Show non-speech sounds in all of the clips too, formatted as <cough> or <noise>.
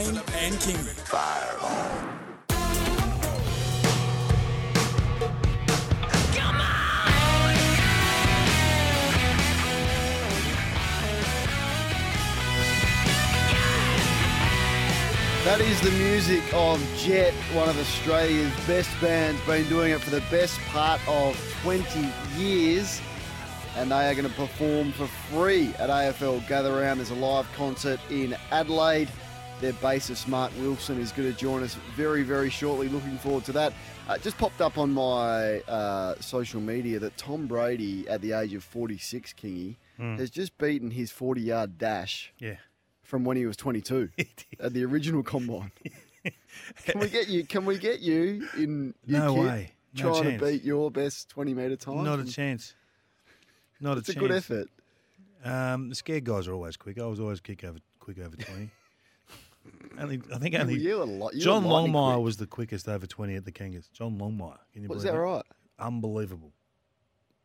And King. Fire. That is the music of Jet, one of Australia's best bands, been doing it for the best part of 20 years. And they are going to perform for free at AFL Gather Round. There's a live concert in Adelaide. Their bassist, Mark Wilson, is going to join us very, very shortly. Looking forward to that. Uh, just popped up on my uh, social media that Tom Brady, at the age of 46, Kingy, has just beaten his 40 yard dash Yeah. from when he was 22 <laughs> at the original combine. <laughs> can we get you? Can we get you in? Your No kit way. No trying chance. to beat your best 20 meter time. Not a chance. Not a chance. It's a good effort. Um, the scared guys are always quick. I was always quick over quick over twenty. Only, I think only you were li- you John Longmire quick. was the quickest over twenty at the Kangas. John Longmire. Can you Was believe that it? right? Unbelievable.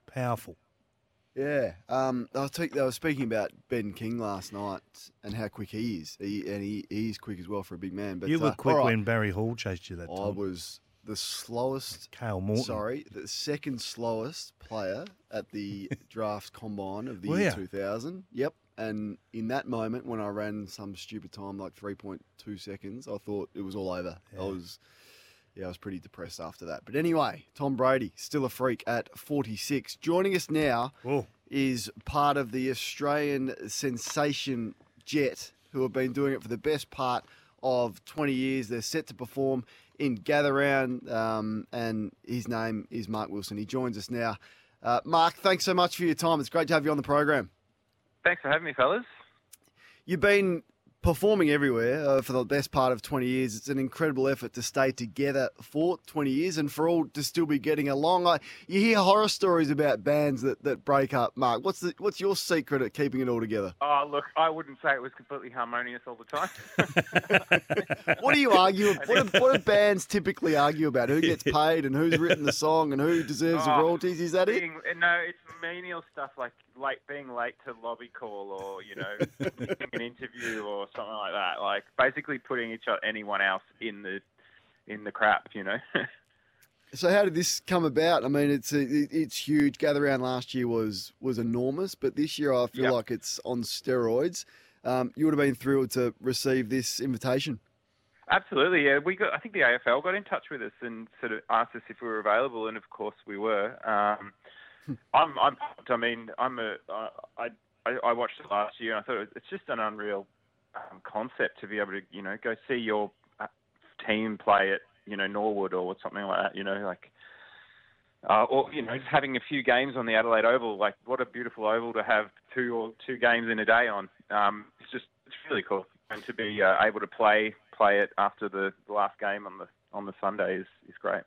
Powerful. Yeah. Um, I was, talk- I was speaking about Ben King last night and how quick he is. He, and he, he's quick as well for a big man. But you were uh, quick right, when Barry Hall chased you that time. I was the slowest. Cale Morton. Sorry, the second slowest player at the <laughs> draft combine of the Were year ya? 2000. Yep. And in that moment, when I ran some stupid time like 3.2 seconds, I thought it was all over. I was, yeah, I was pretty depressed after that. But anyway, Tom Brady, still a freak at 46. Joining us now Oh, is part of the Australian sensation Jet, who have been doing it for the best part of 20 years. They're set to perform in Gather Round, um, and his name is Mark Wilson. He joins us now. Uh, Mark, thanks so much for your time. It's great to have you on the program. Thanks for having me, fellas. You've been performing everywhere uh, for the best part of 20 years. It's an incredible effort to stay together for 20 years and for all to still be getting along. I, you hear horror stories about bands that, that break up. Mark, what's the, what's your secret at keeping it all together? Oh, look, I wouldn't say it was completely harmonious all the time. <laughs> What do you argue? <laughs> What do, what do bands typically argue about? Who gets paid and who's written the song and who deserves the Oh, royalties? Is that it? No, it's menial stuff like late, being late to lobby call or you know <laughs> an interview or something like that. Like basically putting each o- anyone else in the in the crap. You know. <laughs> So how did this come about? I mean, it's it, it's huge. Gather Round last year was was enormous, but this year I feel Yep. like it's on steroids. Um, you would have been thrilled to receive this invitation. Absolutely, yeah. We got. I think the AFL got in touch with us and sort of asked us if we were available, and of course we were. Um, I'm. I'm. pumped. I mean, I'm a. I. I, I watched it last year, and I thought it's just an unreal um, concept to be able to, you know, go see your uh, team play at, you know, Norwood or something like that. You know, like. Uh, or you know, just having a few games on the Adelaide Oval, like what a beautiful oval to have two or two games in a day on. Um, it's just it's really cool, and to be uh, able to play play it after the, the last game on the on the Sunday is, is great.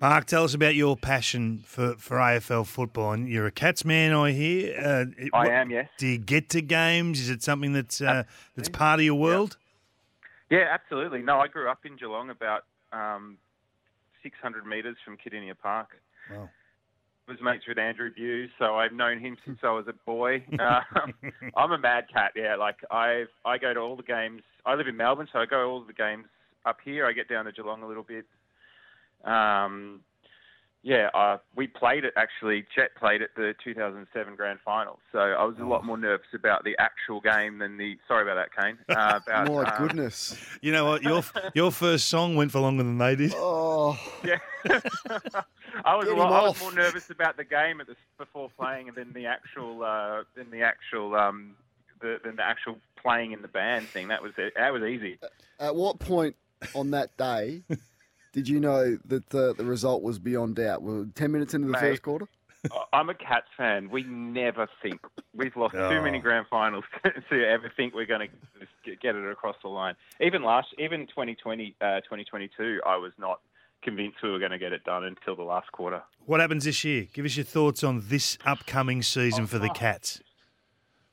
Mark, tell us about your passion for, for AFL football. And you're a Cats man, I hear. Uh, it- I what- am, yes. Do you get to games? Is it something that's uh, that's part of your world? Yeah, absolutely. No, I grew up in Geelong, about um, 600 metres from Kardinia Park. Wow. Was mates with Andrew Bews, so I've known him since I was a boy. <laughs> Um, I'm a mad cat. Yeah, like I I go to all the games. I live in Melbourne, so I go to all the games up here. I get down to Geelong a little bit. Um, yeah, uh, we played it actually. Jet played at the 2007 Grand Final, so I was a lot more nervous about the actual game than the. Sorry about that, Kane. Uh, <laughs> about, My um, goodness. You know what? Your <laughs> your first song went for longer than they did. Oh, Yeah. <laughs> I was a lot, I was more nervous about the game at the, before playing than the actual uh, than the actual um, the, than the actual playing in the band thing. That was. That was easy. at what point on that day did you know that the, the result was beyond doubt? Well, ten minutes into the Mate. first quarter. I'm a Cats fan. We never think we've lost Oh. too many grand finals <laughs> to ever think we're going to get it across the line. Even last, even 2020, uh, 2022, I was not convinced we were going to get it done until the last quarter. What happens this year? Give us your thoughts on this upcoming season for the Cats.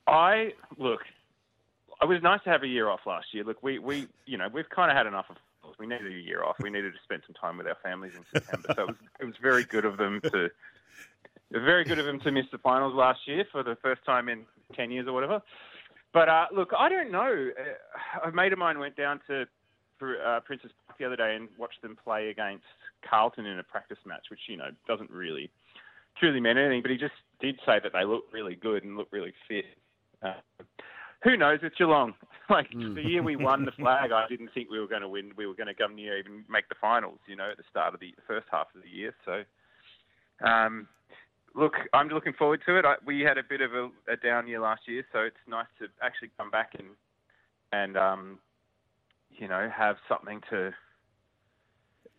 I look. It was nice to have a year off last year. Look, we, we you know we've kind of had enough of. We needed a year off. We needed to spend some time with our families in September. So it was it was very good of them to. Very good of them to miss the finals last year for the first time in ten years or whatever. But uh, look, I don't know. Uh, A mate of mine went down to uh, Princes Park the other day and watched them play against Carlton in a practice match, which you know doesn't really truly mean anything. But he just did say that they looked really good and looked really fit. Uh, who knows with Geelong? <laughs> Like the year we won the flag, I didn't think we were going to win. We were going to come near even make the finals. You know, at the start of the first half of the year. So, um, look, I'm looking forward to it. I, we had a bit of a, a down year last year, so it's nice to actually come back and and um, you know have something to.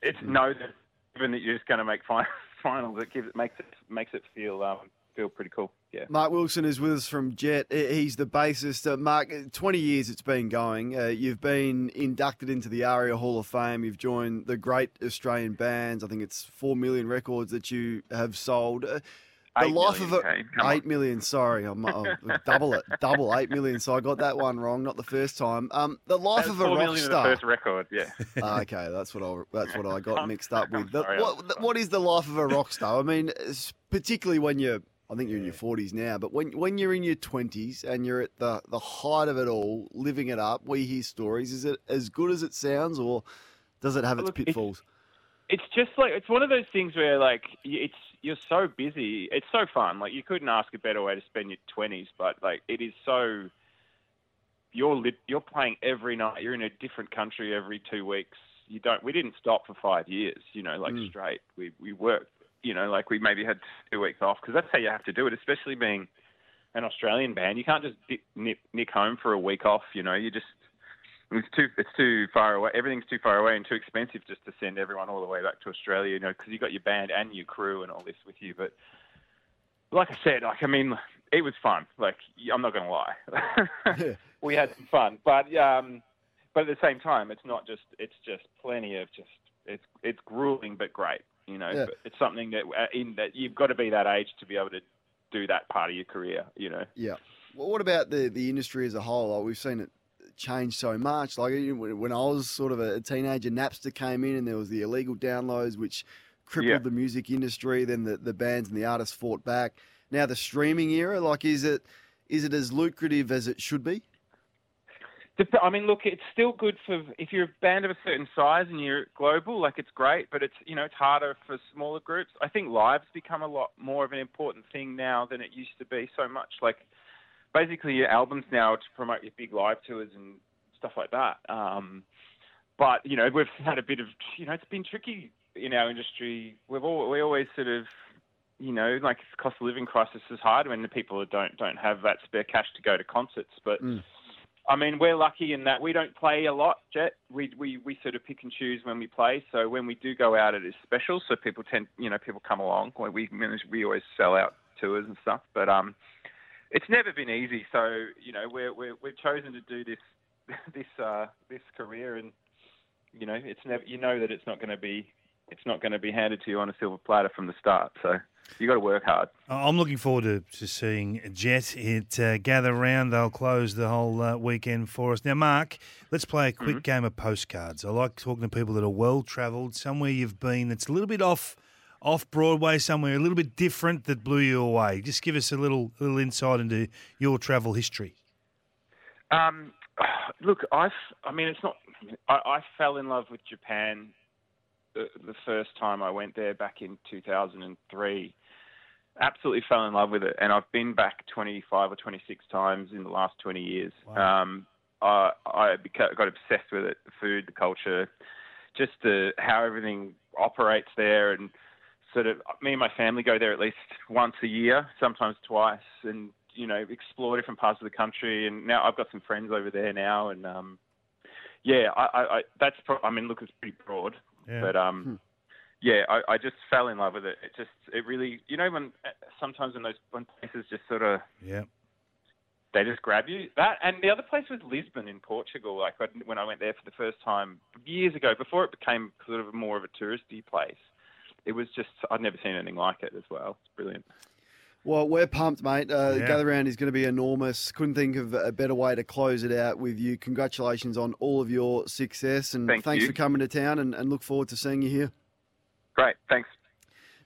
It's know that given that you're just going to make fin- <laughs> finals, it gives it makes it makes it feel um, feel pretty cool. Yeah. Mark Wilson is with us from Jet. He's the bassist. Uh, Mark, 20 years it's been going. Uh, you've been inducted into the ARIA Hall of Fame. You've joined the great Australian bands. I think it's 4 million records that you have sold. Uh, the Eight life million, of a come eight million. Sorry, I'm, I'll double it, double eight million. So I got that one wrong, not the first time. Um, the life of a rock million in the star. first record. Yeah. <laughs> Ah, okay, that's what I that's what I got <laughs> mixed up with. The- sorry, what, what is the life of a rock star? I mean, particularly when you're, I think you're in your forties now, but when when you're in your twenties and you're at the the height of it all, living it up, we hear stories. Is it as good as it sounds, or does it have its Look, it's- pitfalls? it's just like it's one of those things where like it's you're so busy it's so fun like you couldn't ask a better way to spend your 20s but like it is so you're lit, you're playing every night you're in a different country every two weeks you don't we didn't stop for five years you know like Mm. straight we we worked you know like we maybe had two weeks off because that's how you have to do it especially being an Australian band you can't just dip, nip nick home for a week off you know you just it's too it's too far away. Everything's too far away and too expensive just to send everyone all the way back to Australia. You know, because you got your band and your crew and all this with you. But like I said, like I mean, it was fun. Like I'm not going to lie, <laughs> we had some fun. But um, but at the same time, it's not just it's just plenty of just it's it's grueling but great. You know, Yeah. but it's something that uh, in that you've got to be that age to be able to do that part of your career. You know. Yeah. Well, what about the the industry as a whole? Like, we've seen it change so much. Like when when I was sort of a teenager, Napster came in, and there was the illegal downloads, which crippled Yeah. the music industry. Then the, the bands and the artists fought back. Now the streaming era, like, is it is it as lucrative as it should be? I mean, look, it's still good for if you're a band of a certain size and you're global. Like, it's great, but it's you know it's harder for smaller groups. I think live's become a lot more of an important thing now than it used to be so much. Like, basically, your albums now to promote your big live tours and stuff like that. Um, but you know, we've had a bit of you know, it's been tricky in our industry. We've all we always sort of you know, like cost of living crisis is hard when the people don't don't have that spare cash to go to concerts. But Mm. I mean, we're lucky in that we don't play a lot, Jet. We we we sort of pick and choose when we play. So when we do go out, it is special. So people tend, you know, people come along. We we always sell out tours and stuff. But um, it's never been easy. So you know, we're we're we've chosen to do this <laughs> this uh this career, and you know, it's never you know that it's not going to be it's not going to be handed to you on a silver platter from the start. So you got to work hard. I'm looking forward to, to seeing Jet it uh, gather round. They'll close the whole uh, weekend for us. Now, Mark, let's play a quick game of postcards. I like talking to people that are well travelled, somewhere you've been that's a little bit off off Broadway, somewhere a little bit different that blew you away. Just give us a little little insight into your travel history. Um, <sighs> look, I've, I mean, it's not. I, I fell in love with Japan the, the first time I went there back in 2003. Absolutely fell in love with it, and I've been back 25 or 26 times in the last 20 years. Wow. Um, I, I got obsessed with it, the food, the culture, just the, how everything operates there, and sort of me and my family go there at least once a year, sometimes twice, and you know explore different parts of the country. And now I've got some friends over there now, and um, yeah, I, I, I that's pro- I mean, look, it's pretty broad, Yeah. but um, yeah, I, I just fell in love with it. It just, it really, you know, when uh, sometimes when those when places just sort of Yeah. they just grab you. That and the other place was Lisbon in Portugal. Like when I went there for the first time years ago, before it became sort of more of a touristy place. It was just I'd never seen anything like it as well. It's brilliant. Well, we're pumped, mate. Uh, Yeah. Gather round is going to be enormous. Couldn't think of a better way to close it out with you. Congratulations on all of your success, and Thank thanks you. for coming to town. And, and look forward to seeing you here. Great, thanks.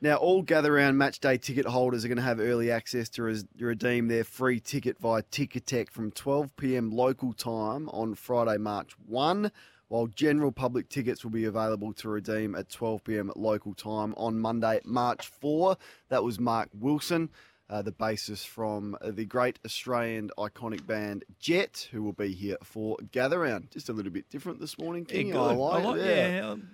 Now, all Gather Round match day ticket holders are going to have early access to res- redeem their free ticket via Ticketek from 12 p.m. local time on Friday, March 1, while general public tickets will be available to redeem at 12 p.m. at local time on Monday, March 4. That was Mark Wilson. Uh, the bassist from the great Australian iconic band Jet, who will be here for Gather Round. Just a little bit different this morning, Yeah, King. good. I like it. yeah. um,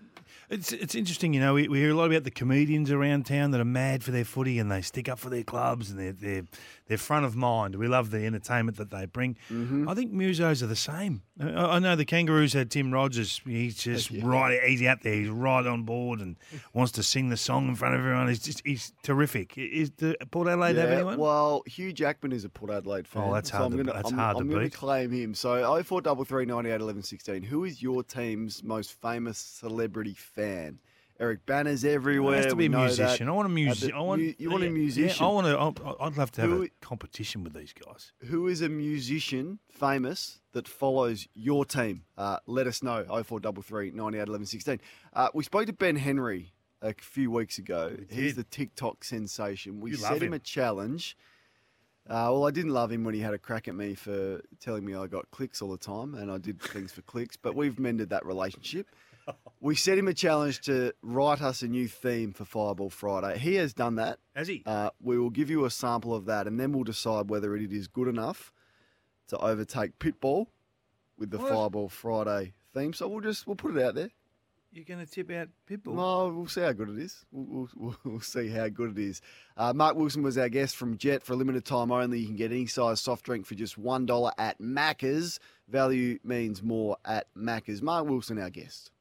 It's it's interesting, you know. We, we hear a lot about the comedians around town that are mad for their footy and they stick up for their clubs and they're they're, they're front of mind. We love the entertainment that they bring. Mm-hmm. I think musos are the same. I, I know the Kangaroos had Tim Rogers. He's just right. He's out there. He's right on board and wants to sing the song in front of everyone. He's just he's terrific. Is the Port Adelaide have anyone? Well, Hugh Jackman is a Port Adelaide fan. Oh, that's so hard I'm to- gonna, that's I'm, hard to beat. I'm gonna claim him. So 0433 98 11 16. Who is your team's most famous celebrity fan? Eric Bana's everywhere. It has to we be a musician. that. I want a musician. I want you want a musician. Yeah, I want to. I'd love to have Who- a competition with these guys. Who is a musician famous that follows your team? Uh, let us know. 0433 98 11 16. Uh, we spoke to Ben Henry a few weeks ago. He's the TikTok sensation. We You set him him. a challenge. Uh, well, I didn't love him when he had a crack at me for telling me I got clicks all the time and I did things for clicks, but we've mended that relationship. We set him a challenge to write us a new theme for Fireball Friday. He has done that. Has he? Uh, we will give you a sample of that, and then we'll decide whether it is good enough to overtake Pitbull with the What? Fireball Friday theme. So we'll just we'll put it out there. You're going to tip out Pitbull. No, we'll see how good it is. We'll, we'll, we'll see how good it is. Uh, Mark Wilson was our guest from Jet for a limited time only. You can get any size soft drink for just one dollar at Macca's. Value means more at Macca's. Mark Wilson, our guest.